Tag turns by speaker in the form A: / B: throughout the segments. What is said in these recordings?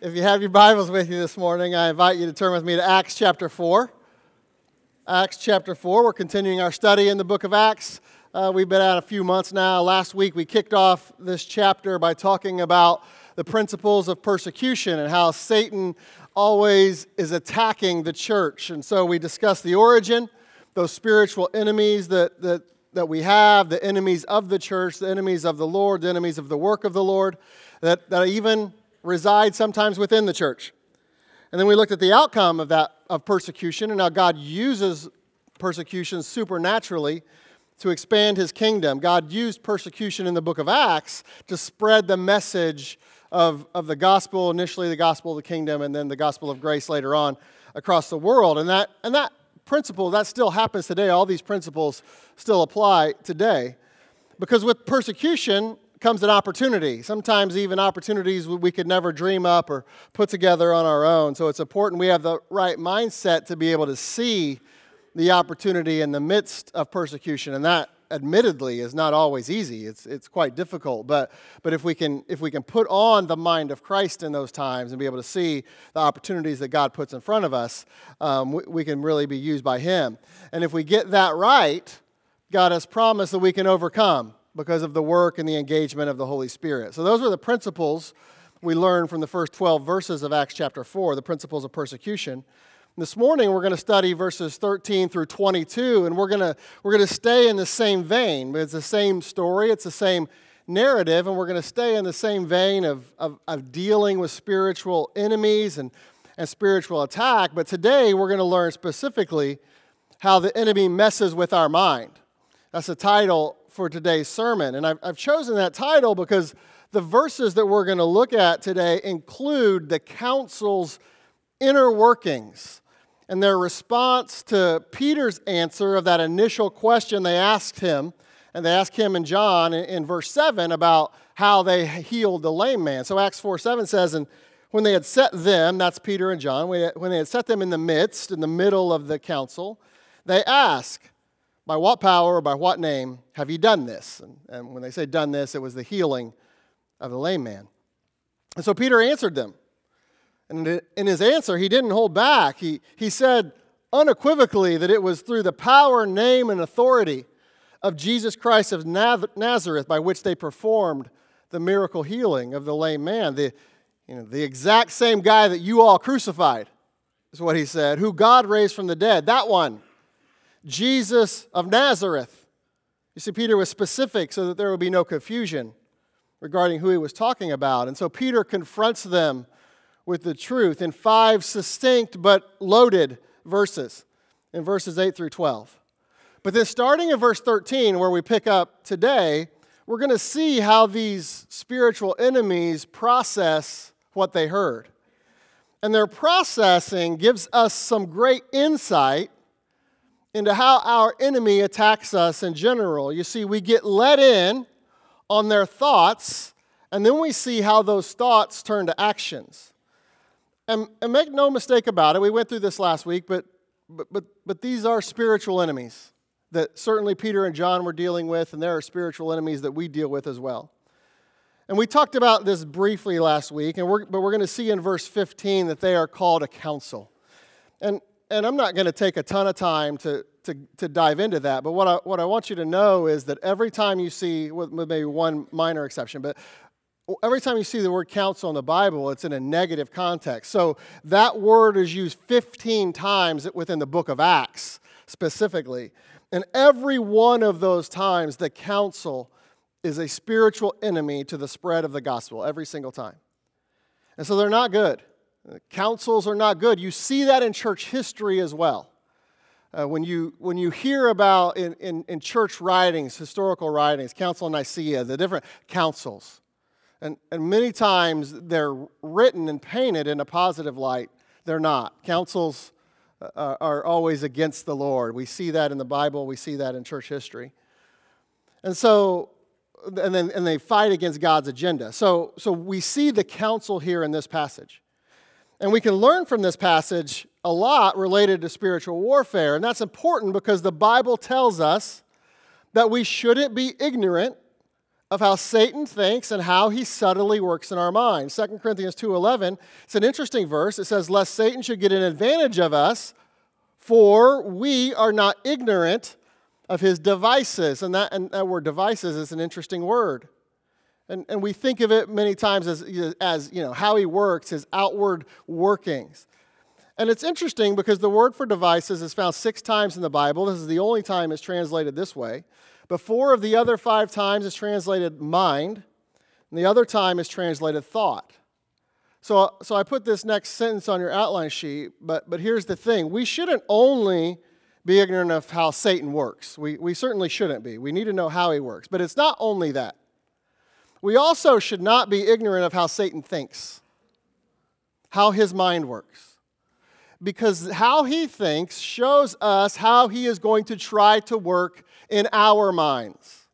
A: If you have your Bibles with you this morning, I invite you to turn with me to Acts chapter 4. Acts chapter 4. We're continuing our study in the book of Acts. Uh, we've been at a few months now. Last week we kicked off this chapter by talking about the principles of persecution and how Satan always is attacking the church. And so we discussed the origin, those spiritual enemies that, that, that we have, the enemies of the church, the enemies of the Lord, the enemies of the work of the Lord, that, that even reside sometimes within the church. And then we looked at the outcome of that of persecution and how God uses persecution supernaturally to expand his kingdom. God used persecution in the book of Acts to spread the message of, of the gospel, initially the gospel of the kingdom, and then the gospel of grace later on across the world. And that, and that principle, that still happens today. All these principles still apply today. Because with persecution, comes an opportunity, sometimes even opportunities we could never dream up or put together on our own. So it's important we have the right mindset to be able to see the opportunity in the midst of persecution. And that admittedly is not always easy. It's, it's quite difficult. But, but if, we can, if we can put on the mind of Christ in those times and be able to see the opportunities that God puts in front of us, um, we, we can really be used by Him. And if we get that right, God has promised that we can overcome because of the work and the engagement of the Holy Spirit. So, those are the principles we learned from the first 12 verses of Acts chapter 4, the principles of persecution. This morning, we're going to study verses 13 through 22, and we're going to, we're going to stay in the same vein. It's the same story, it's the same narrative, and we're going to stay in the same vein of, of, of dealing with spiritual enemies and, and spiritual attack. But today, we're going to learn specifically how the enemy messes with our mind. That's the title for today's sermon. And I've, I've chosen that title because the verses that we're going to look at today include the council's inner workings and their response to Peter's answer of that initial question they asked him. And they asked him and John in, in verse 7 about how they healed the lame man. So Acts 4 7 says, And when they had set them, that's Peter and John, when they had set them in the midst, in the middle of the council, they ask, by what power or by what name have you done this? And, and when they say done this, it was the healing of the lame man. And so Peter answered them. And in his answer, he didn't hold back. He, he said unequivocally that it was through the power, name, and authority of Jesus Christ of Nazareth by which they performed the miracle healing of the lame man. The, you know, the exact same guy that you all crucified, is what he said, who God raised from the dead. That one. Jesus of Nazareth. You see, Peter was specific so that there would be no confusion regarding who he was talking about. And so Peter confronts them with the truth in five succinct but loaded verses, in verses 8 through 12. But then, starting in verse 13, where we pick up today, we're going to see how these spiritual enemies process what they heard. And their processing gives us some great insight into how our enemy attacks us in general. You see, we get let in on their thoughts, and then we see how those thoughts turn to actions. And, and make no mistake about it, we went through this last week, but, but, but, but these are spiritual enemies that certainly Peter and John were dealing with, and there are spiritual enemies that we deal with as well. And we talked about this briefly last week, and we're, but we're going to see in verse 15 that they are called a council. And, and I'm not going to take a ton of time to, to, to dive into that, but what I, what I want you to know is that every time you see, with maybe one minor exception, but every time you see the word council in the Bible, it's in a negative context. So that word is used 15 times within the book of Acts specifically. And every one of those times, the council is a spiritual enemy to the spread of the gospel, every single time. And so they're not good. Councils are not good. You see that in church history as well. Uh, when, you, when you hear about in, in, in, church writings, historical writings, Council of Nicaea, the different councils, and, and many times they're written and painted in a positive light. They're not. Councils uh, are always against the Lord. We see that in the Bible, we see that in church history. And so, and then and they fight against God's agenda. So, so we see the council here in this passage. And we can learn from this passage a lot related to spiritual warfare. And that's important because the Bible tells us that we shouldn't be ignorant of how Satan thinks and how he subtly works in our minds. 2 Corinthians 2:11, it's an interesting verse. It says, "Lest Satan should get an advantage of us, for we are not ignorant of his devices." And that, and that word devices is an interesting word. And, and we think of it many times as, as you know, how he works, his outward workings. And it's interesting because the word for devices is found six times in the Bible. This is the only time it's translated this way. But four of the other five times is translated mind, and the other time is translated thought. So, so I put this next sentence on your outline sheet, but, but here's the thing we shouldn't only be ignorant of how Satan works. We, we certainly shouldn't be. We need to know how he works. But it's not only that. We also should not be ignorant of how Satan thinks, how his mind works. Because how he thinks shows us how he is going to try to work in our minds.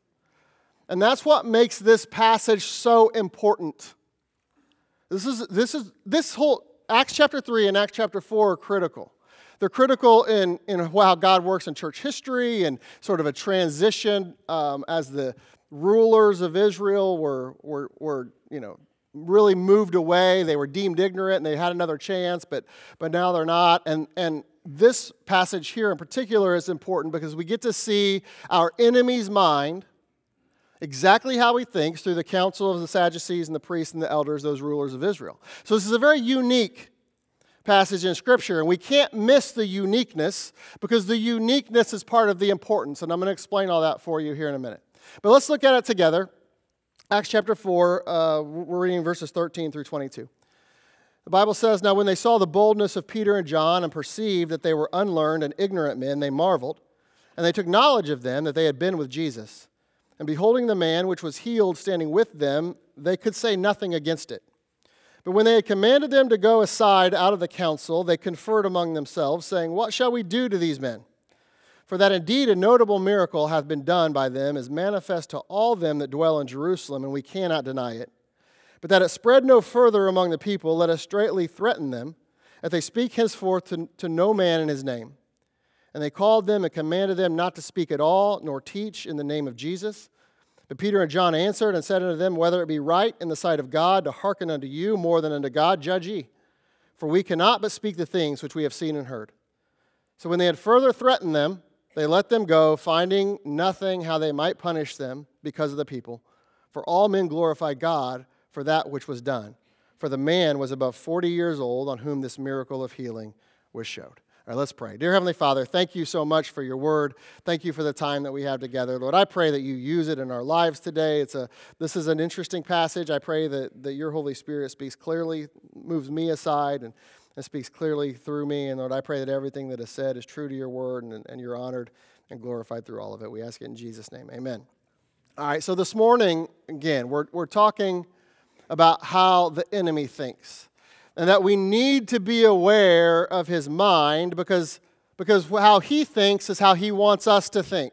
A: And that's what makes this passage so important. This is this is this whole Acts chapter 3 and Acts chapter 4 are critical. They're critical in, in how God works in church history and sort of a transition um, as the rulers of Israel were, were, were, you know, really moved away. They were deemed ignorant and they had another chance, but, but now they're not. And, and this passage here in particular is important because we get to see our enemy's mind, exactly how he thinks, through the council of the Sadducees and the priests and the elders, those rulers of Israel. So this is a very unique passage in Scripture, and we can't miss the uniqueness because the uniqueness is part of the importance. And I'm going to explain all that for you here in a minute. But let's look at it together. Acts chapter 4, uh, we're reading verses 13 through 22. The Bible says, Now when they saw the boldness of Peter and John and perceived that they were unlearned and ignorant men, they marveled, and they took knowledge of them that they had been with Jesus. And beholding the man which was healed standing with them, they could say nothing against it. But when they had commanded them to go aside out of the council, they conferred among themselves, saying, What shall we do to these men? For that indeed a notable miracle hath been done by them is manifest to all them that dwell in Jerusalem, and we cannot deny it. But that it spread no further among the people, let us straightly threaten them, that they speak henceforth to, to no man in his name. And they called them and commanded them not to speak at all, nor teach in the name of Jesus. But Peter and John answered and said unto them, Whether it be right in the sight of God to hearken unto you more than unto God, judge ye. For we cannot but speak the things which we have seen and heard. So when they had further threatened them, they let them go, finding nothing how they might punish them because of the people. For all men glorify God for that which was done. For the man was above 40 years old on whom this miracle of healing was showed. All right, let's pray. Dear Heavenly Father, thank you so much for your word. Thank you for the time that we have together. Lord, I pray that you use it in our lives today. It's a, this is an interesting passage. I pray that, that your Holy Spirit speaks clearly, moves me aside, and, and speaks clearly through me. And Lord, I pray that everything that is said is true to your word and, and you're honored and glorified through all of it. We ask it in Jesus' name. Amen. All right, so this morning, again, we're, we're talking about how the enemy thinks and that we need to be aware of his mind because, because how he thinks is how he wants us to think.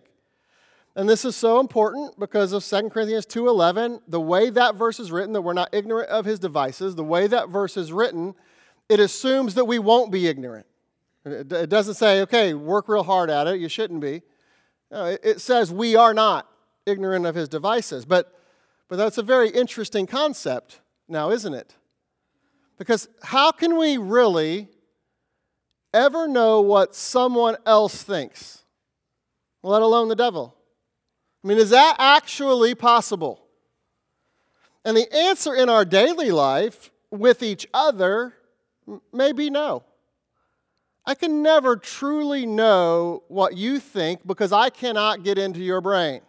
A: And this is so important because of 2 Corinthians 2:11, the way that verse is written that we're not ignorant of his devices, the way that verse is written, it assumes that we won't be ignorant. It doesn't say, okay, work real hard at it, you shouldn't be. No, it says we are not ignorant of his devices. But but that's a very interesting concept now, isn't it? Because how can we really ever know what someone else thinks, let alone the devil? I mean, is that actually possible? And the answer in our daily life with each other may be no. I can never truly know what you think because I cannot get into your brain.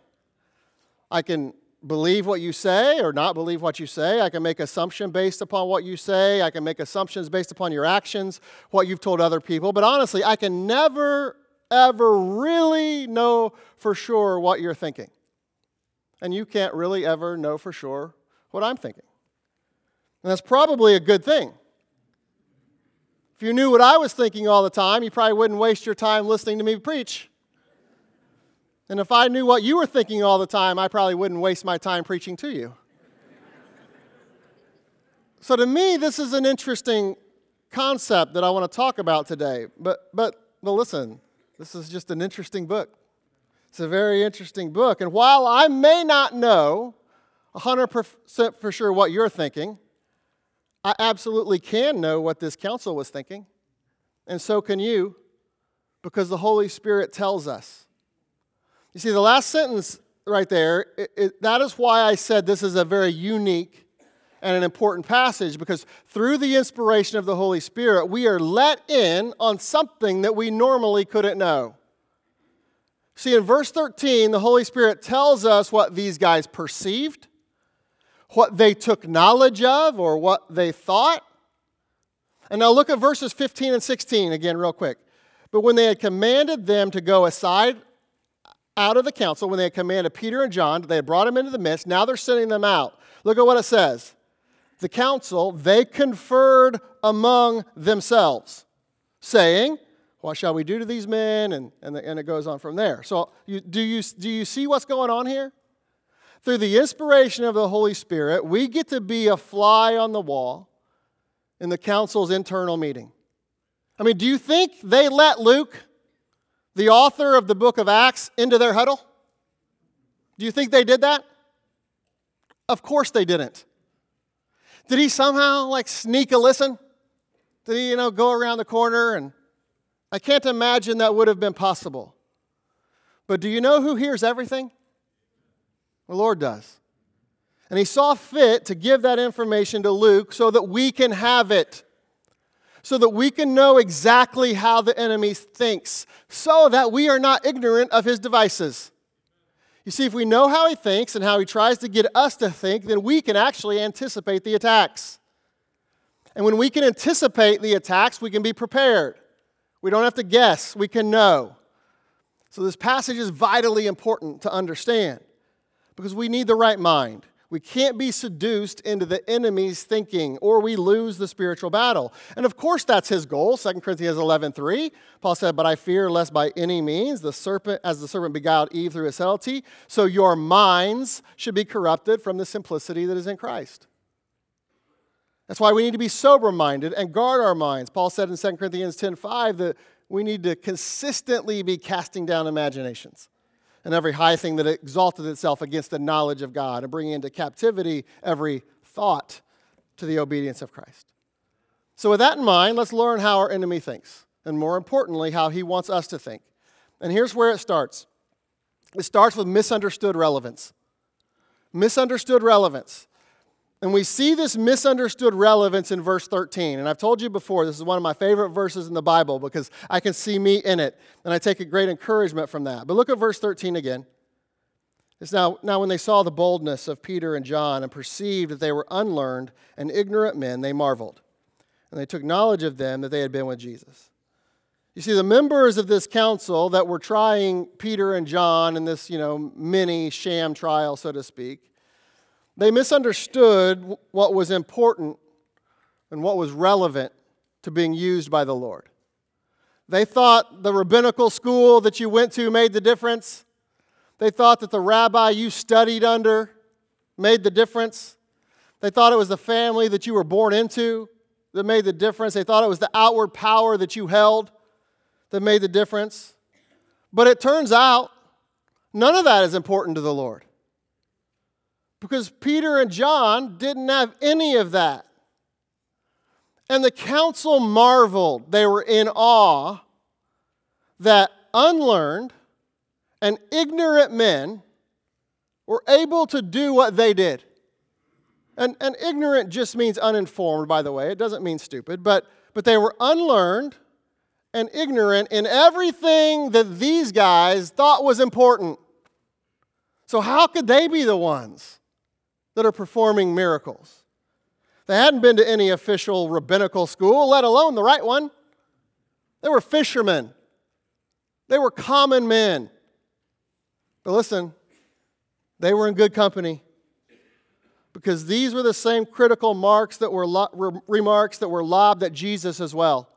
A: I can believe what you say or not believe what you say. I can make assumption based upon what you say. I can make assumptions based upon your actions, what you've told other people. But honestly, I can never, ever really know for sure what you're thinking. And you can't really ever know for sure what I'm thinking. And that's probably a good thing. If you knew what I was thinking all the time, you probably wouldn't waste your time listening to me preach. And if I knew what you were thinking all the time, I probably wouldn't waste my time preaching to you. so to me, this is an interesting concept that I want to talk about today. But, but, but listen, this is just an interesting book. It's a very interesting book. And while I may not know 100% for sure what you're thinking. I absolutely can know what this council was thinking, and so can you, because the Holy Spirit tells us. You see, the last sentence right there, it, it, that is why I said this is a very unique and an important passage, because through the inspiration of the Holy Spirit, we are let in on something that we normally couldn't know. See, in verse 13, the Holy Spirit tells us what these guys perceived what they took knowledge of or what they thought. And now look at verses 15 and 16 again, real quick. But when they had commanded them to go aside out of the council, when they had commanded Peter and John, they had brought them into the midst, now they're sending them out. Look at what it says. The council, they conferred among themselves, saying, What shall we do to these men? And, and, the, and it goes on from there. So, you, do, you, do you see what's going on here? Through the inspiration of the Holy Spirit, we get to be a fly on the wall in the council's internal meeting. I mean, do you think they let Luke, the author of the book of Acts, into their huddle? Do you think they did that? Of course they didn't. Did he somehow like sneak a listen? Did he, you know, go around the corner and I can't imagine that would have been possible. But do you know who hears everything? The Lord does. And he saw fit to give that information to Luke so that we can have it. So that we can know exactly how the enemy thinks, so that we are not ignorant of his devices. You see, if we know how he thinks and how he tries to get us to think, then we can actually anticipate the attacks. And when we can anticipate the attacks, we can be prepared. We don't have to guess, we can know. So, this passage is vitally important to understand because we need the right mind. We can't be seduced into the enemy's thinking or we lose the spiritual battle. And of course that's his goal. 2 Corinthians 11:3. Paul said, "But I fear lest by any means the serpent as the serpent beguiled Eve through his subtlety, so your minds should be corrupted from the simplicity that is in Christ." That's why we need to be sober-minded and guard our minds. Paul said in 2 Corinthians 10:5 that we need to consistently be casting down imaginations and every high thing that exalted itself against the knowledge of God, and bringing into captivity every thought to the obedience of Christ. So, with that in mind, let's learn how our enemy thinks, and more importantly, how he wants us to think. And here's where it starts it starts with misunderstood relevance. Misunderstood relevance. And we see this misunderstood relevance in verse 13. And I've told you before, this is one of my favorite verses in the Bible because I can see me in it. And I take a great encouragement from that. But look at verse 13 again. It's now, now when they saw the boldness of Peter and John and perceived that they were unlearned and ignorant men, they marveled. And they took knowledge of them that they had been with Jesus. You see, the members of this council that were trying Peter and John in this, you know, mini sham trial, so to speak, they misunderstood what was important and what was relevant to being used by the Lord. They thought the rabbinical school that you went to made the difference. They thought that the rabbi you studied under made the difference. They thought it was the family that you were born into that made the difference. They thought it was the outward power that you held that made the difference. But it turns out none of that is important to the Lord because Peter and John didn't have any of that. And the council marveled. They were in awe that unlearned and ignorant men were able to do what they did. And, and ignorant just means uninformed, by the way. It doesn't mean stupid. But, but they were unlearned and ignorant in everything that these guys thought was important. So, how could they be the ones that are performing miracles. They hadn't been to any official rabbinical school, let alone the right one. They were fishermen, they were common men. But listen, they were in good company because these were the same critical marks that were lo- remarks that were lobbed at Jesus as well.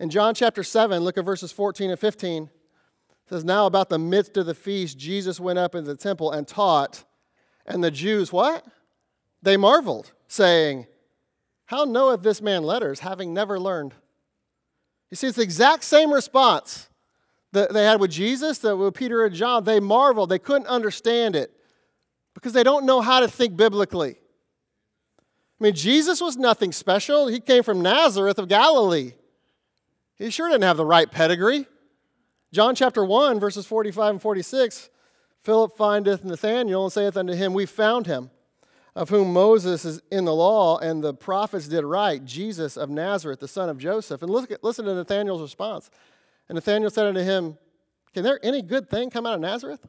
A: In John chapter 7, look at verses 14 and 15. It says, Now about the midst of the feast, Jesus went up into the temple and taught. And the Jews, what? They marveled, saying, How knoweth this man letters, having never learned? You see, it's the exact same response that they had with Jesus, that with Peter and John. They marveled, they couldn't understand it. because they don't know how to think biblically. I mean, Jesus was nothing special. He came from Nazareth of Galilee. He sure didn't have the right pedigree. John chapter 1, verses 45 and 46 Philip findeth Nathanael and saith unto him, We found him, of whom Moses is in the law and the prophets did write, Jesus of Nazareth, the son of Joseph. And look, listen to Nathanael's response. And Nathanael said unto him, Can there any good thing come out of Nazareth?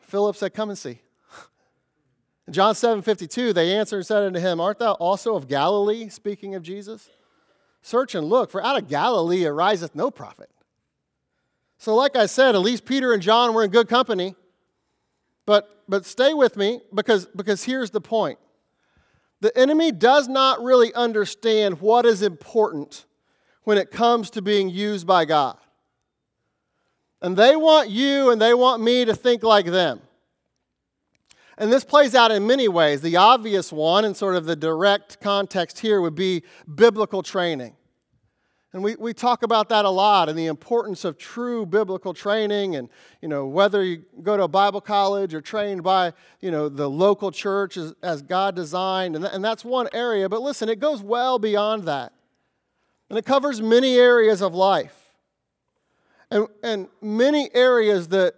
A: Philip said, Come and see. In John 7 52, they answered and said unto him, Art thou also of Galilee? Speaking of Jesus. Search and look, for out of Galilee ariseth no prophet. So, like I said, at least Peter and John were in good company. But, but stay with me because, because here's the point the enemy does not really understand what is important when it comes to being used by God. And they want you and they want me to think like them. And this plays out in many ways. The obvious one, and sort of the direct context here, would be biblical training. And we, we talk about that a lot and the importance of true biblical training and, you know, whether you go to a Bible college or trained by, you know, the local church as, as God designed. And, and that's one area. But listen, it goes well beyond that. And it covers many areas of life. And, and many areas that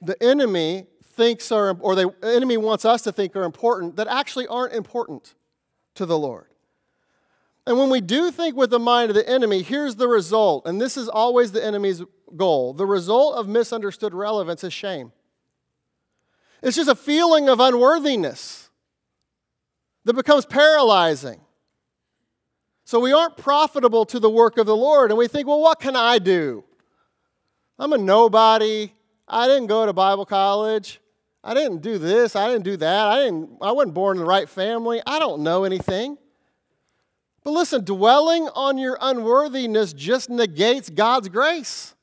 A: the enemy thinks are, or the enemy wants us to think are important that actually aren't important to the Lord. And when we do think with the mind of the enemy, here's the result. And this is always the enemy's goal. The result of misunderstood relevance is shame. It's just a feeling of unworthiness that becomes paralyzing. So we aren't profitable to the work of the Lord. And we think, well, what can I do? I'm a nobody. I didn't go to Bible college. I didn't do this. I didn't do that. I, didn't, I wasn't born in the right family. I don't know anything. But listen, dwelling on your unworthiness just negates God's grace.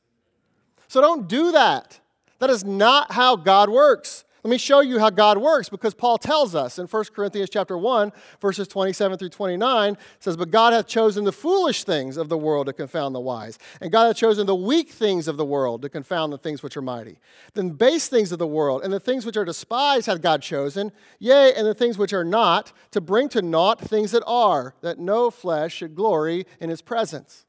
A: So don't do that. That is not how God works. Let me show you how God works because Paul tells us in 1 Corinthians chapter 1 verses 27 through 29 says but God hath chosen the foolish things of the world to confound the wise and God hath chosen the weak things of the world to confound the things which are mighty. Then base things of the world and the things which are despised hath God chosen yea and the things which are not to bring to naught things that are that no flesh should glory in his presence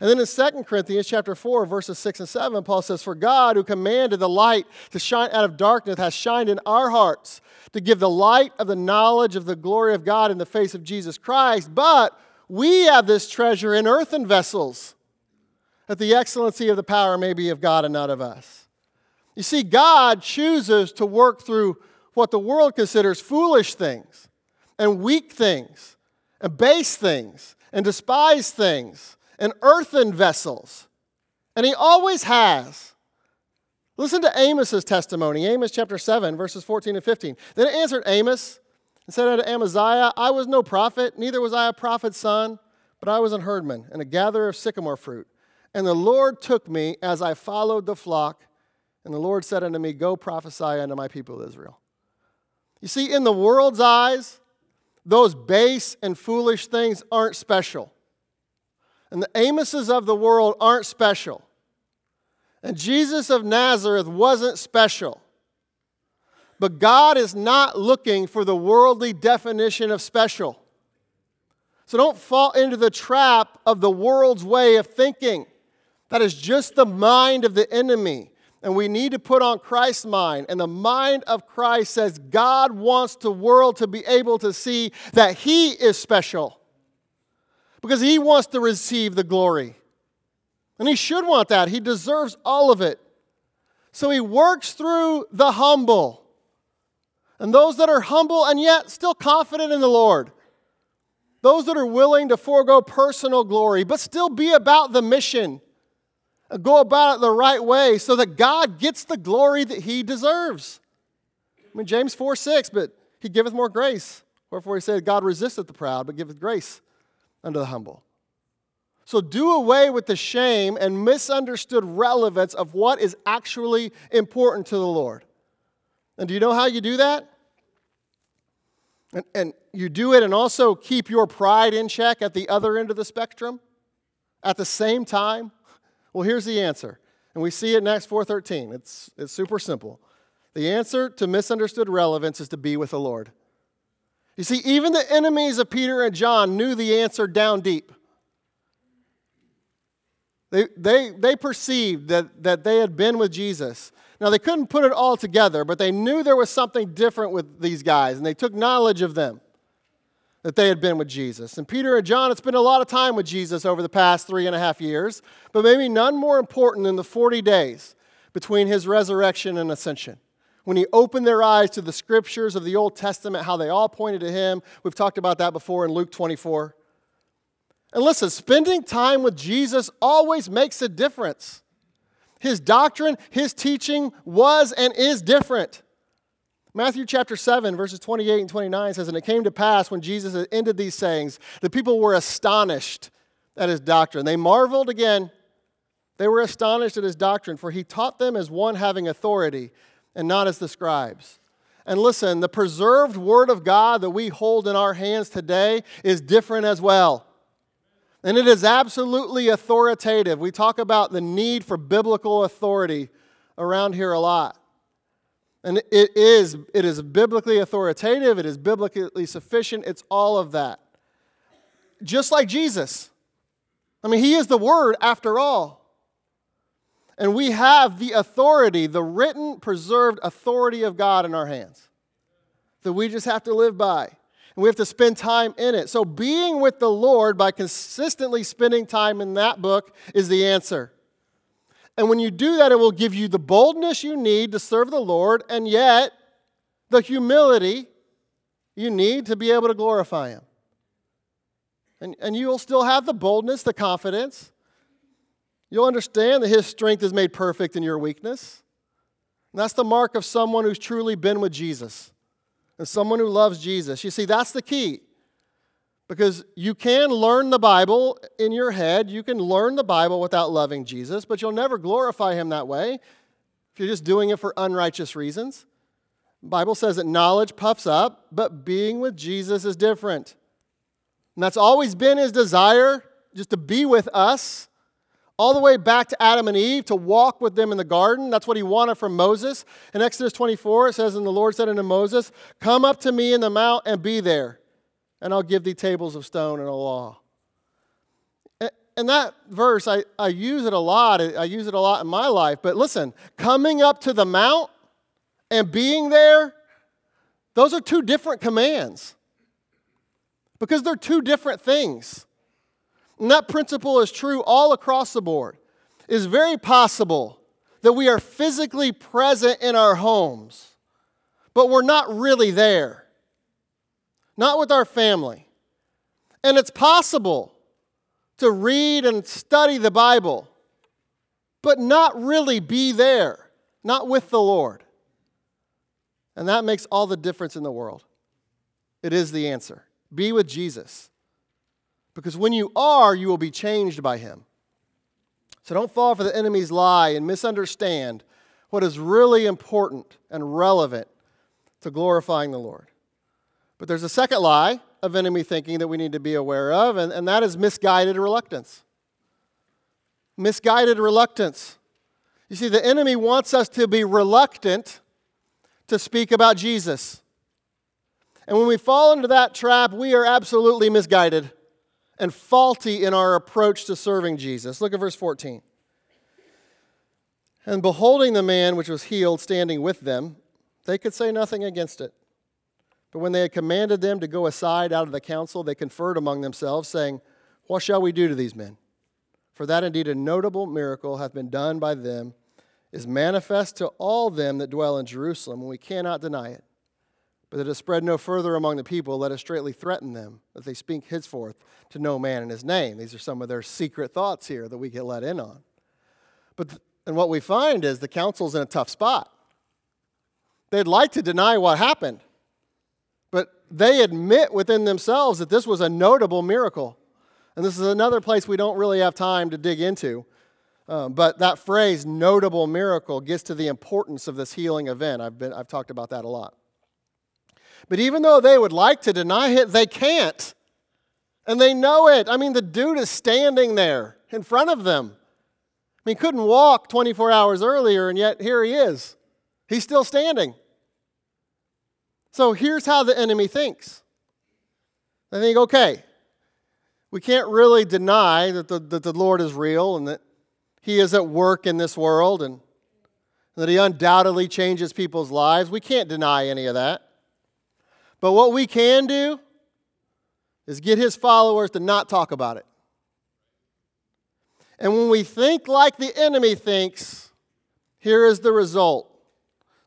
A: and then in 2 Corinthians chapter 4, verses 6 and 7, Paul says, For God, who commanded the light to shine out of darkness, has shined in our hearts to give the light of the knowledge of the glory of God in the face of Jesus Christ. But we have this treasure in earthen vessels, that the excellency of the power may be of God and not of us. You see, God chooses to work through what the world considers foolish things, and weak things, and base things, and despised things and earthen vessels. And he always has. Listen to Amos's testimony, Amos chapter 7, verses 14 and 15. Then it answered Amos and said unto Amaziah, I was no prophet, neither was I a prophet's son, but I was an herdman and a gatherer of sycamore fruit. And the Lord took me as I followed the flock, and the Lord said unto me, Go prophesy unto my people Israel. You see, in the world's eyes, those base and foolish things aren't special. And the Amoses of the world aren't special. And Jesus of Nazareth wasn't special. But God is not looking for the worldly definition of special. So don't fall into the trap of the world's way of thinking. That is just the mind of the enemy. And we need to put on Christ's mind. And the mind of Christ says God wants the world to be able to see that He is special because he wants to receive the glory. And he should want that. He deserves all of it. So he works through the humble and those that are humble and yet still confident in the Lord. Those that are willing to forego personal glory, but still be about the mission and go about it the right way so that God gets the glory that he deserves. I mean, James 4 6, but he giveth more grace. Wherefore he said, God resisteth the proud, but giveth grace unto the humble. So do away with the shame and misunderstood relevance of what is actually important to the Lord. And do you know how you do that? And, and you do it and also keep your pride in check at the other end of the spectrum at the same time? Well, here's the answer. And we see it in Acts 4.13. It's, it's super simple. The answer to misunderstood relevance is to be with the Lord. You see, even the enemies of Peter and John knew the answer down deep. They, they, they perceived that, that they had been with Jesus. Now, they couldn't put it all together, but they knew there was something different with these guys, and they took knowledge of them that they had been with Jesus. And Peter and John had spent a lot of time with Jesus over the past three and a half years, but maybe none more important than the 40 days between his resurrection and ascension. When he opened their eyes to the scriptures of the Old Testament, how they all pointed to him. We've talked about that before in Luke 24. And listen, spending time with Jesus always makes a difference. His doctrine, his teaching was and is different. Matthew chapter 7, verses 28 and 29 says, And it came to pass when Jesus had ended these sayings, the people were astonished at his doctrine. They marveled again. They were astonished at his doctrine, for he taught them as one having authority and not as the scribes. And listen, the preserved word of God that we hold in our hands today is different as well. And it is absolutely authoritative. We talk about the need for biblical authority around here a lot. And it is, it is biblically authoritative, it is biblically sufficient, it's all of that. Just like Jesus. I mean, He is the Word after all. And we have the authority, the written, preserved authority of God in our hands that we just have to live by. And we have to spend time in it. So, being with the Lord by consistently spending time in that book is the answer. And when you do that, it will give you the boldness you need to serve the Lord, and yet the humility you need to be able to glorify Him. And, and you will still have the boldness, the confidence. You'll understand that His strength is made perfect in your weakness. And that's the mark of someone who's truly been with Jesus and someone who loves Jesus. You see, that's the key. Because you can learn the Bible in your head, you can learn the Bible without loving Jesus, but you'll never glorify him that way if you're just doing it for unrighteous reasons. The Bible says that knowledge puffs up, but being with Jesus is different. And that's always been his desire, just to be with us, all the way back to Adam and Eve, to walk with them in the garden. That's what he wanted from Moses. In Exodus 24, it says, And the Lord said unto Moses, Come up to me in the mount and be there and I'll give thee tables of stone and a law. And that verse, I, I use it a lot. I use it a lot in my life. But listen, coming up to the mount and being there, those are two different commands because they're two different things. And that principle is true all across the board. It is very possible that we are physically present in our homes, but we're not really there not with our family. And it's possible to read and study the Bible, but not really be there, not with the Lord. And that makes all the difference in the world. It is the answer. Be with Jesus. Because when you are, you will be changed by him. So don't fall for the enemy's lie and misunderstand what is really important and relevant to glorifying the Lord. But there's a second lie of enemy thinking that we need to be aware of, and, and that is misguided reluctance. Misguided reluctance. You see, the enemy wants us to be reluctant to speak about Jesus. And when we fall into that trap, we are absolutely misguided and faulty in our approach to serving Jesus. Look at verse 14. And beholding the man which was healed standing with them, they could say nothing against it. But when they had commanded them to go aside out of the council, they conferred among themselves, saying, What shall we do to these men? For that indeed a notable miracle hath been done by them, is manifest to all them that dwell in Jerusalem, and we cannot deny it. But that it spread no further among the people, let us straightly threaten them, that they speak henceforth to no man in his name. These are some of their secret thoughts here that we get let in on. But and what we find is the council's in a tough spot. They'd like to deny what happened but they admit within themselves that this was a notable miracle. And this is another place we don't really have time to dig into. Um, but that phrase, notable miracle, gets to the importance of this healing event. I've, been, I've talked about that a lot. But even though they would like to deny it, they can't. And they know it. I mean, the dude is standing there in front of them. I mean, he couldn't walk 24 hours earlier, and yet here he is. He's still standing. So here's how the enemy thinks. They think, okay, we can't really deny that the, that the Lord is real and that He is at work in this world and that He undoubtedly changes people's lives. We can't deny any of that. But what we can do is get His followers to not talk about it. And when we think like the enemy thinks, here is the result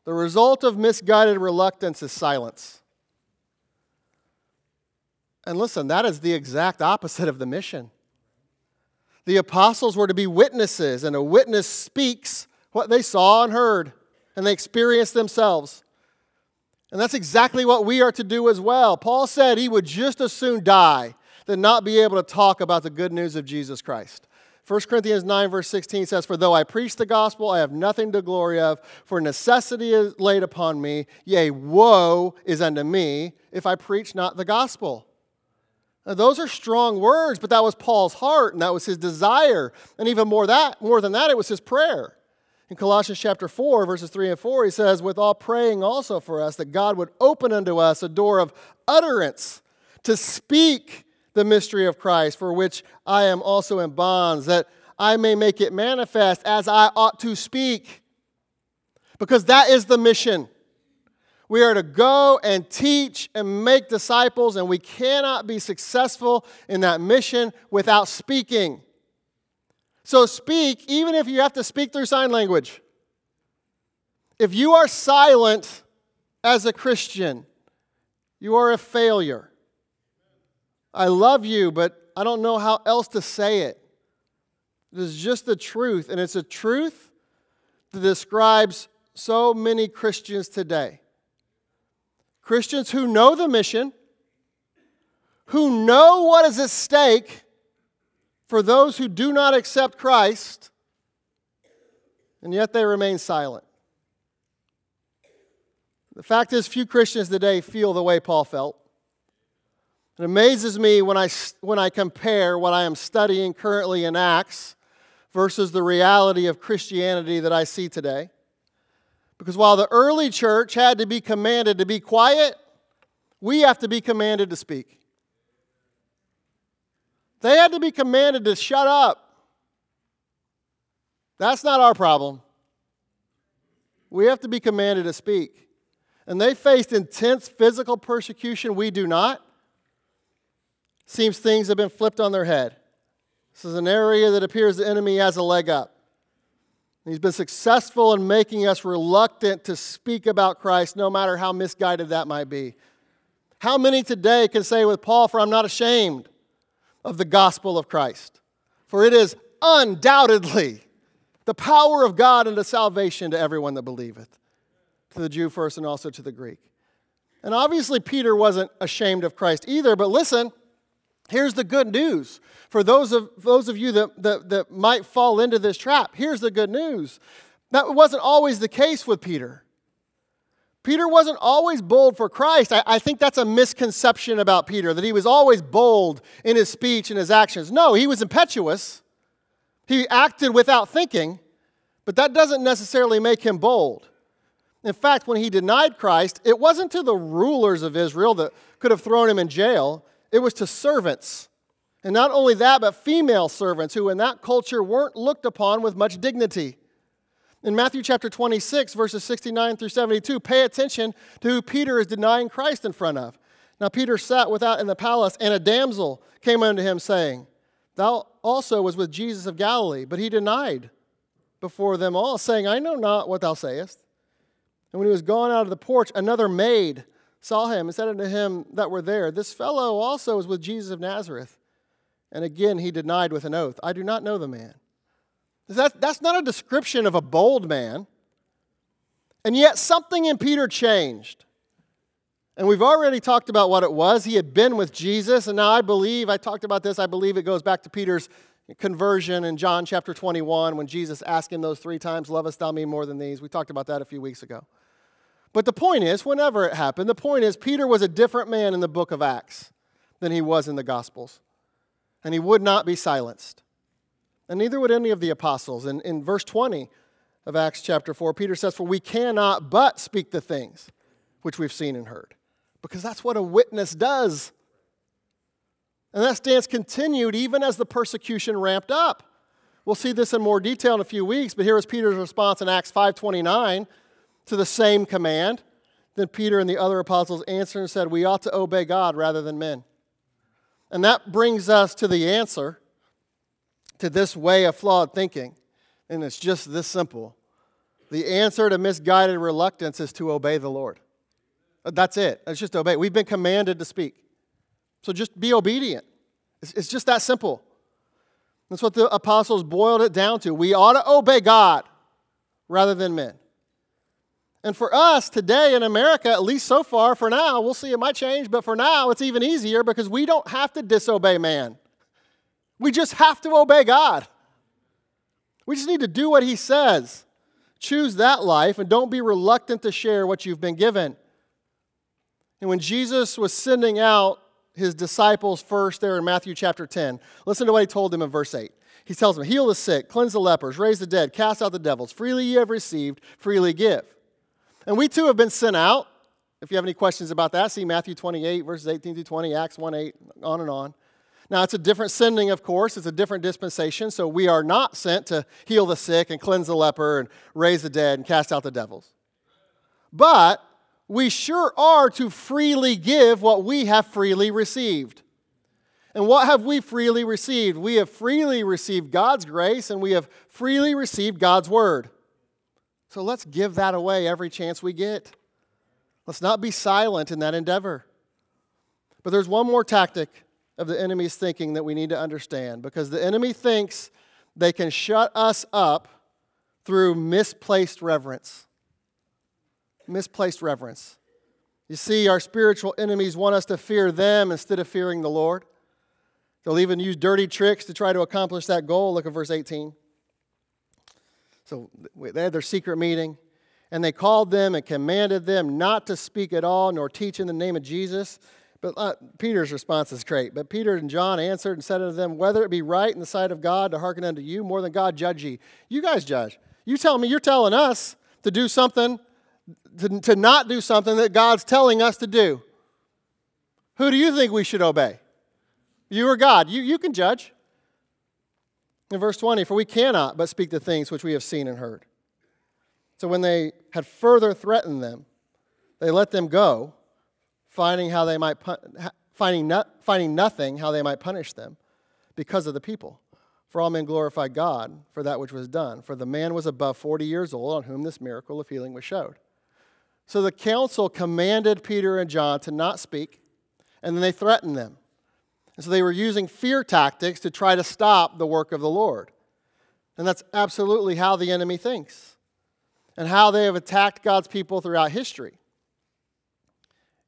A: the result of misguided reluctance is silence. And listen, that is the exact opposite of the mission. The apostles were to be witnesses, and a witness speaks what they saw and heard, and they experienced themselves. And that's exactly what we are to do as well. Paul said he would just as soon die than not be able to talk about the good news of Jesus Christ. 1 Corinthians 9, verse 16 says, For though I preach the gospel, I have nothing to glory of, for necessity is laid upon me. Yea, woe is unto me if I preach not the gospel. Now, those are strong words, but that was Paul's heart and that was his desire. And even more, that, more than that, it was his prayer. In Colossians chapter 4, verses 3 and 4, he says, With all praying also for us, that God would open unto us a door of utterance to speak the mystery of Christ, for which I am also in bonds, that I may make it manifest as I ought to speak. Because that is the mission. We are to go and teach and make disciples, and we cannot be successful in that mission without speaking. So, speak, even if you have to speak through sign language. If you are silent as a Christian, you are a failure. I love you, but I don't know how else to say it. It is just the truth, and it's a truth that describes so many Christians today. Christians who know the mission, who know what is at stake for those who do not accept Christ, and yet they remain silent. The fact is, few Christians today feel the way Paul felt. It amazes me when I, when I compare what I am studying currently in Acts versus the reality of Christianity that I see today. Because while the early church had to be commanded to be quiet, we have to be commanded to speak. They had to be commanded to shut up. That's not our problem. We have to be commanded to speak. And they faced intense physical persecution, we do not seems things have been flipped on their head. This is an area that appears the enemy has a leg up. He's been successful in making us reluctant to speak about Christ, no matter how misguided that might be. How many today can say with Paul, For I'm not ashamed of the gospel of Christ? For it is undoubtedly the power of God unto salvation to everyone that believeth, to the Jew first and also to the Greek. And obviously, Peter wasn't ashamed of Christ either, but listen, Here's the good news for those of, those of you that, that, that might fall into this trap. Here's the good news. That wasn't always the case with Peter. Peter wasn't always bold for Christ. I, I, think that's a misconception about Peter, that he was always bold in his speech and his actions. No, he was impetuous. He acted without thinking, but that doesn't necessarily make him bold. In fact, when he denied Christ, it wasn't to the rulers of Israel that could have thrown him in jail it was to servants. And not only that, but female servants who in that culture weren't looked upon with much dignity. In Matthew chapter 26, verses 69 through 72, pay attention to who Peter is denying Christ in front of. Now, Peter sat without in the palace, and a damsel came unto him, saying, Thou also was with Jesus of Galilee. But he denied before them all, saying, I know not what thou sayest. And when he was gone out of the porch, another maid saw him and said unto him that were there, This fellow also is with Jesus of Nazareth. And again he denied with an oath, I do not know the man. That, that's not a description of a bold man. And yet something in Peter changed. And we've already talked about what it was. He had been with Jesus, and now I believe, I talked about this, I believe it goes back to Peter's conversion in John chapter 21 when Jesus asked him those three times, Lovest thou me more than these? We talked about that a few weeks ago. But the point is, whenever it happened, the point is, Peter was a different man in the book of Acts than he was in the Gospels. And he would not be silenced. And neither would any of the apostles. In, in verse 20 of Acts chapter 4, Peter says, For we cannot but speak the things which we've seen and heard, because that's what a witness does. And that stance continued even as the persecution ramped up. We'll see this in more detail in a few weeks, but here is Peter's response in Acts 5:29 to the same command. Then Peter and the other apostles answered and said, "We ought to obey God rather than men." And that brings us to the answer to this way of flawed thinking. And it's just this simple. The answer to misguided reluctance is to obey the Lord. That's it. It's just obey. We've been commanded to speak. So just be obedient. It's, it's just that simple. That's what the apostles boiled it down to. We ought to obey God rather than men. And for us today in America, at least so far, for now, we'll see it might change, but for now, it's even easier because we don't have to disobey man. We just have to obey God. We just need to do what He says. Choose that life and don't be reluctant to share what you've been given. And when Jesus was sending out his disciples first there in Matthew chapter 10. Listen to what he told them in verse 8. He tells them, Heal the sick, cleanse the lepers, raise the dead, cast out the devils. Freely you have received, freely give. And we too have been sent out. If you have any questions about that, see Matthew 28, verses 18 through 20, Acts 1 8, on and on. Now, it's a different sending, of course. It's a different dispensation. So we are not sent to heal the sick and cleanse the leper and raise the dead and cast out the devils. But we sure are to freely give what we have freely received. And what have we freely received? We have freely received God's grace and we have freely received God's word. So let's give that away every chance we get. Let's not be silent in that endeavor. But there's one more tactic of the enemy's thinking that we need to understand because the enemy thinks they can shut us up through misplaced reverence misplaced reverence. You see, our spiritual enemies want us to fear them instead of fearing the Lord. They'll even use dirty tricks to try to accomplish that goal. Look at verse 18. So they had their secret meeting, and they called them and commanded them not to speak at all nor teach in the name of Jesus. But uh, Peter's response is great. But Peter and John answered and said unto them, Whether it be right in the sight of God to hearken unto you more than God judge ye. You guys judge. You tell me, you're telling us to do something to, to not do something that God's telling us to do. Who do you think we should obey? You or God? You, you can judge. In verse 20, for we cannot but speak the things which we have seen and heard. So when they had further threatened them, they let them go, finding how they might finding, finding nothing how they might punish them because of the people. For all men glorified God for that which was done, for the man was above 40 years old on whom this miracle of healing was showed. So the council commanded Peter and John to not speak, and then they threatened them. And so they were using fear tactics to try to stop the work of the Lord. And that's absolutely how the enemy thinks and how they have attacked God's people throughout history.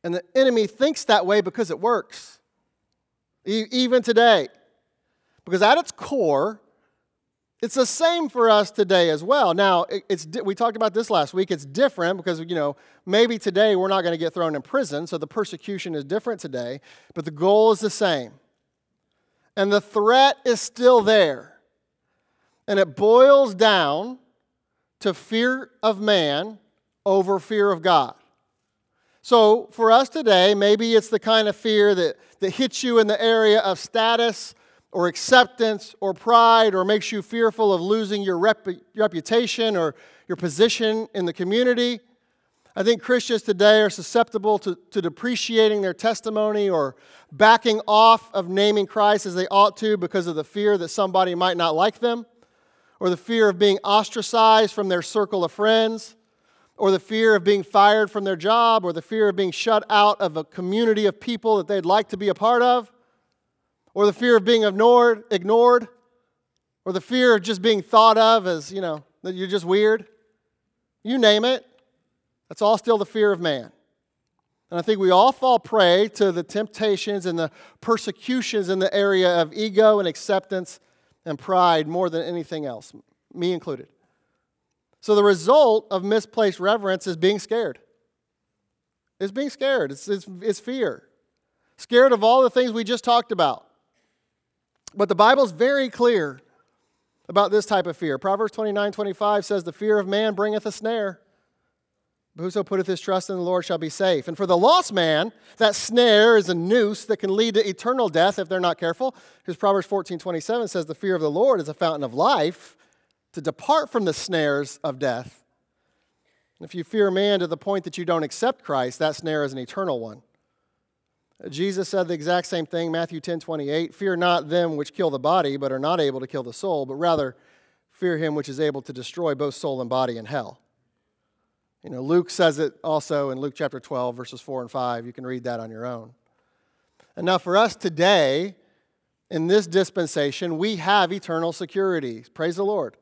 A: And the enemy thinks that way because it works, even today. Because at its core, it's the same for us today as well. Now, it's, we talked about this last week. It's different because, you know, maybe today we're not going to get thrown in prison, so the persecution is different today, but the goal is the same. And the threat is still there. And it boils down to fear of man over fear of God. So for us today, maybe it's the kind of fear that, that hits you in the area of status or acceptance or pride or makes you fearful of losing your rep- reputation or your position in the community. I think Christians today are susceptible to, to depreciating their testimony or backing off of naming Christ as they ought to because of the fear that somebody might not like them, or the fear of being ostracized from their circle of friends, or the fear of being fired from their job, or the fear of being shut out of a community of people that they'd like to be a part of or the fear of being ignored, ignored, or the fear of just being thought of as, you know, that you're just weird. You name it. That's all still the fear of man. And I think we all fall prey to the temptations and the persecutions in the area of ego and acceptance and pride more than anything else, me included. So the result of misplaced reverence is being scared. It's being scared, it's, it's, it's fear. Scared of all the things we just talked about. But the Bible's very clear about this type of fear. Proverbs 29 25 says, The fear of man bringeth a snare. But whoso putteth his trust in the Lord shall be safe. And for the lost man, that snare is a noose that can lead to eternal death if they're not careful. Because Proverbs 14 27 says, The fear of the Lord is a fountain of life to depart from the snares of death. And if you fear man to the point that you don't accept Christ, that snare is an eternal one. Jesus said the exact same thing, Matthew 10 28. Fear not them which kill the body, but are not able to kill the soul, but rather fear him which is able to destroy both soul and body in hell. You know, Luke says it also in Luke chapter 12, verses 4 and 5. You can read that on your own. And now, for us today, in this dispensation, we have eternal security. Praise the Lord.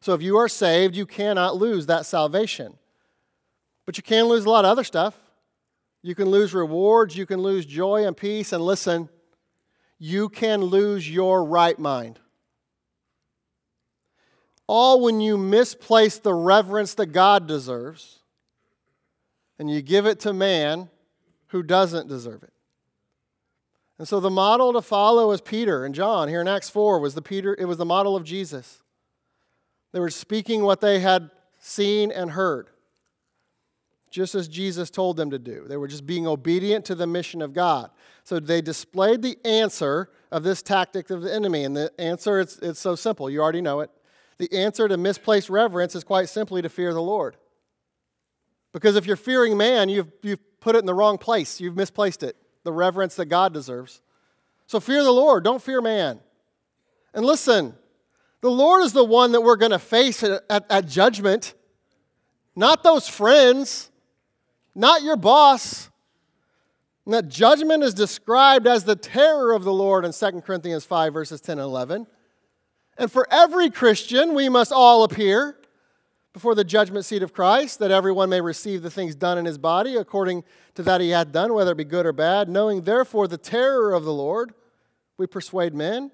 A: So, if you are saved, you cannot lose that salvation. But you can lose a lot of other stuff. You can lose rewards, you can lose joy and peace, and listen, you can lose your right mind. All when you misplace the reverence that God deserves and you give it to man who doesn't deserve it. And so the model to follow is Peter and John here in Acts 4 was the Peter it was the model of Jesus. They were speaking what they had seen and heard just as Jesus told them to do. They were just being obedient to the mission of God. So they displayed the answer of this tactic of the enemy. And the answer, it's, it's so simple. You already know it. The answer to misplaced reverence is quite simply to fear the Lord. Because if you're fearing man, you've, you've put it in the wrong place. You've misplaced it, the reverence that God deserves. So fear the Lord, don't fear man. And listen, the Lord is the one that we're going to face at, at, at judgment, not those friends not your boss. And that judgment is described as the terror of the Lord in 2 Corinthians 5, verses 10 and 11. And for every Christian, we must all appear before the judgment seat of Christ, that everyone may receive the things done in his body according to that he had done, whether it be good or bad. Knowing therefore the terror of the Lord, we persuade men.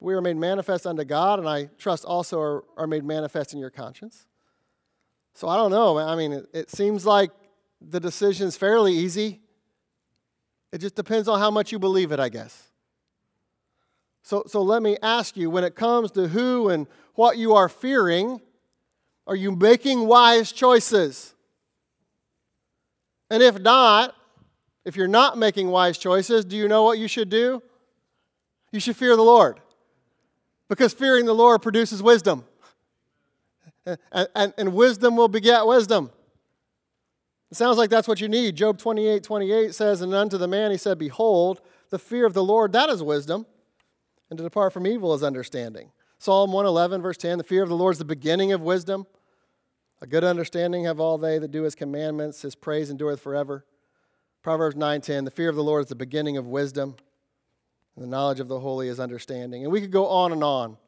A: We are made manifest unto God, and I trust also are, are made manifest in your conscience. So I don't know. I mean, it, it seems like the decision's fairly easy. It just depends on how much you believe it, I guess. So, so let me ask you when it comes to who and what you are fearing, are you making wise choices? And if not, if you're not making wise choices, do you know what you should do? You should fear the Lord. Because fearing the Lord produces wisdom. And, and, and wisdom will beget wisdom. It sounds like that's what you need. Job 28 28 says, And unto the man he said, Behold, the fear of the Lord, that is wisdom, and to depart from evil is understanding. Psalm 111, verse 10 The fear of the Lord is the beginning of wisdom. A good understanding have all they that do his commandments, his praise endureth forever. Proverbs 9:10 The fear of the Lord is the beginning of wisdom, the knowledge of the holy is understanding. And we could go on and on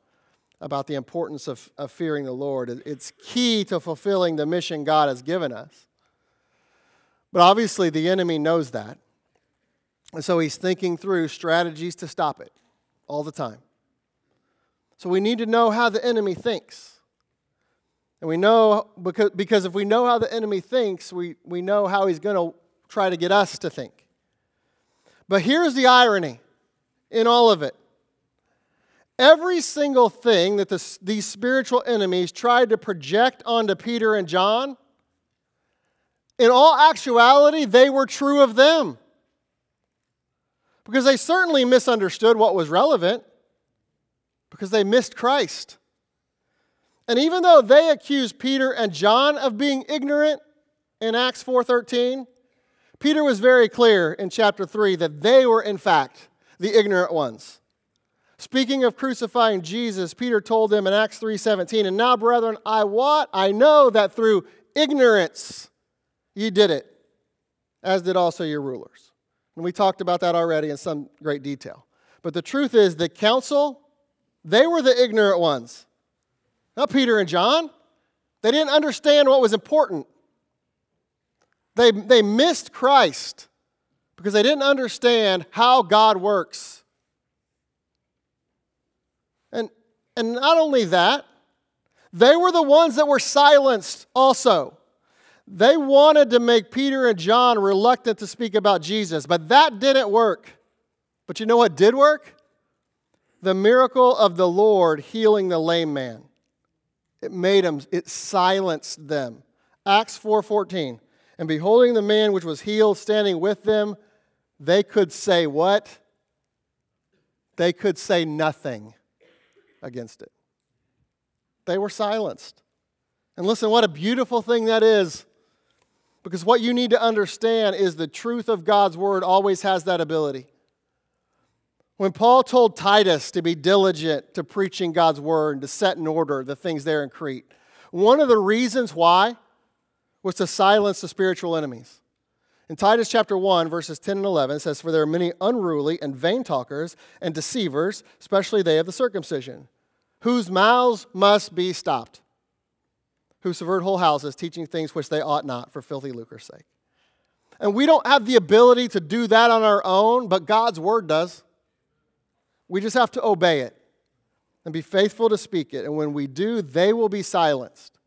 A: about the importance of, of fearing the Lord. It's key to fulfilling the mission God has given us. But obviously, the enemy knows that. And so he's thinking through strategies to stop it all the time. So we need to know how the enemy thinks. And we know, because, because if we know how the enemy thinks, we, we know how he's going to try to get us to think. But here's the irony in all of it every single thing that the, these spiritual enemies tried to project onto Peter and John in all actuality, they were true of them. Because they certainly misunderstood what was relevant, because they missed Christ. And even though they accused Peter and John of being ignorant in Acts 4:13, Peter was very clear in chapter 3 that they were in fact the ignorant ones. Speaking of crucifying Jesus, Peter told them in Acts 3:17, "And now, brethren, I what? I know that through ignorance Ye did it, as did also your rulers. And we talked about that already in some great detail. But the truth is, the council, they were the ignorant ones. Not Peter and John. They didn't understand what was important. They, they missed Christ because they didn't understand how God works. And, and not only that, they were the ones that were silenced also. They wanted to make Peter and John reluctant to speak about Jesus, but that didn't work. But you know what did work? the miracle of the Lord healing the lame man. It made them, it silenced them. Acts 4:14. And beholding the man which was healed standing with them, they could say what? They could say nothing against it. They were silenced. And listen, what a beautiful thing that is. Because what you need to understand is the truth of God's word always has that ability. When Paul told Titus to be diligent to preaching God's word and to set in order the things there in Crete, one of the reasons why was to silence the spiritual enemies. In Titus chapter 1, verses 10 and 11, it says, For there are many unruly and vain talkers and deceivers, especially they of the circumcision, whose mouths must be stopped, who subvert whole houses, teaching things which they ought not for filthy lucre's sake. And we don't have the ability to do that on our own, but God's word does. We just have to obey it and be faithful to speak it. And when we do, they will be silenced.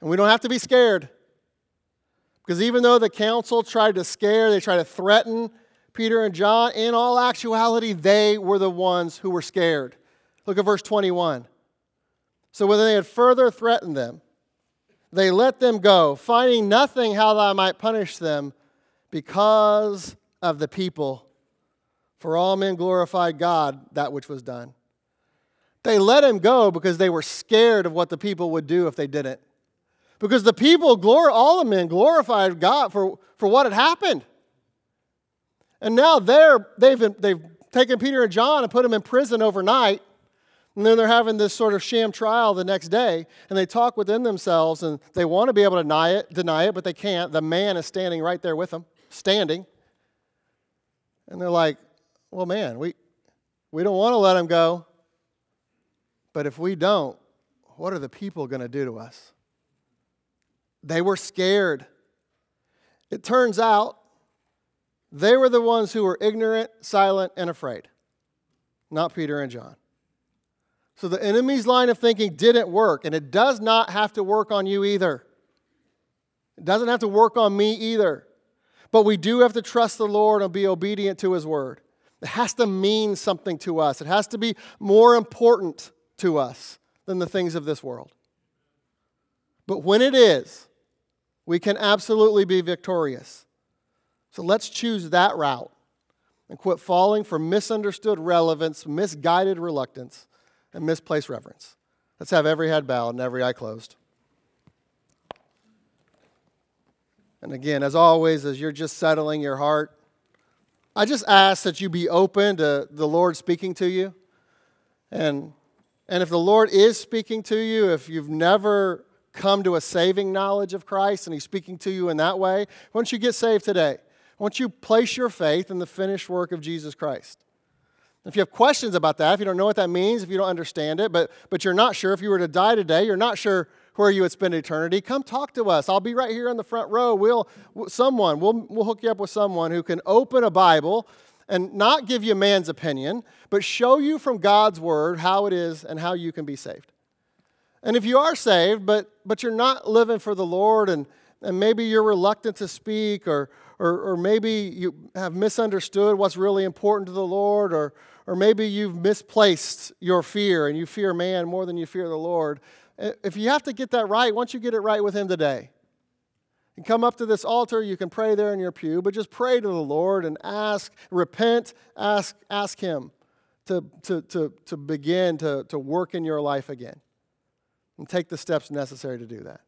A: And we don't have to be scared. Because even though the council tried to scare, they tried to threaten Peter and John, in all actuality, they were the ones who were scared. Look at verse 21. So when they had further threatened them, they let them go, finding nothing how they might punish them because of the people for all men glorified God that which was done. They let him go because they were scared of what the people would do if they didn't. Because the people, glor- all the men glorified God for, for what had happened. And now they're, they've, they've taken Peter and John and put them in prison overnight. And then they're having this sort of sham trial the next day. And they talk within themselves and they want to be able to deny it, deny it, but they can't. The man is standing right there with them, standing. And they're like, well, man, we, we don't want to let him go. But if we don't, what are the people going to do to us? They were scared. It turns out they were the ones who were ignorant, silent, and afraid, not Peter and John. So the enemy's line of thinking didn't work, and it does not have to work on you either. It doesn't have to work on me either. But we do have to trust the Lord and be obedient to his word. It has to mean something to us, it has to be more important to us than the things of this world. But when it is, we can absolutely be victorious. So let's choose that route and quit falling for misunderstood relevance, misguided reluctance, and misplaced reverence. Let's have every head bowed and every eye closed. And again, as always, as you're just settling your heart, I just ask that you be open to the Lord speaking to you. And, and if the Lord is speaking to you, if you've never come to a saving knowledge of Christ and He's speaking to you in that way, once you get saved today, once you place your faith in the finished work of Jesus Christ. If you have questions about that, if you don't know what that means, if you don't understand it, but, but you're not sure, if you were to die today, you're not sure where you would spend eternity, come talk to us. I'll be right here in the front row. We'll, someone, we'll, we'll hook you up with someone who can open a Bible and not give you a man's opinion, but show you from God's word how it is and how you can be saved. And if you are saved, but, but you're not living for the Lord, and, and maybe you're reluctant to speak, or, or, or maybe you have misunderstood what's really important to the Lord, or, or maybe you've misplaced your fear and you fear man more than you fear the Lord, if you have to get that right, once you get it right with Him today, and come up to this altar, you can pray there in your pew, but just pray to the Lord and ask, repent, ask, ask Him to, to, to, to begin to, to work in your life again. And take the steps necessary to do that.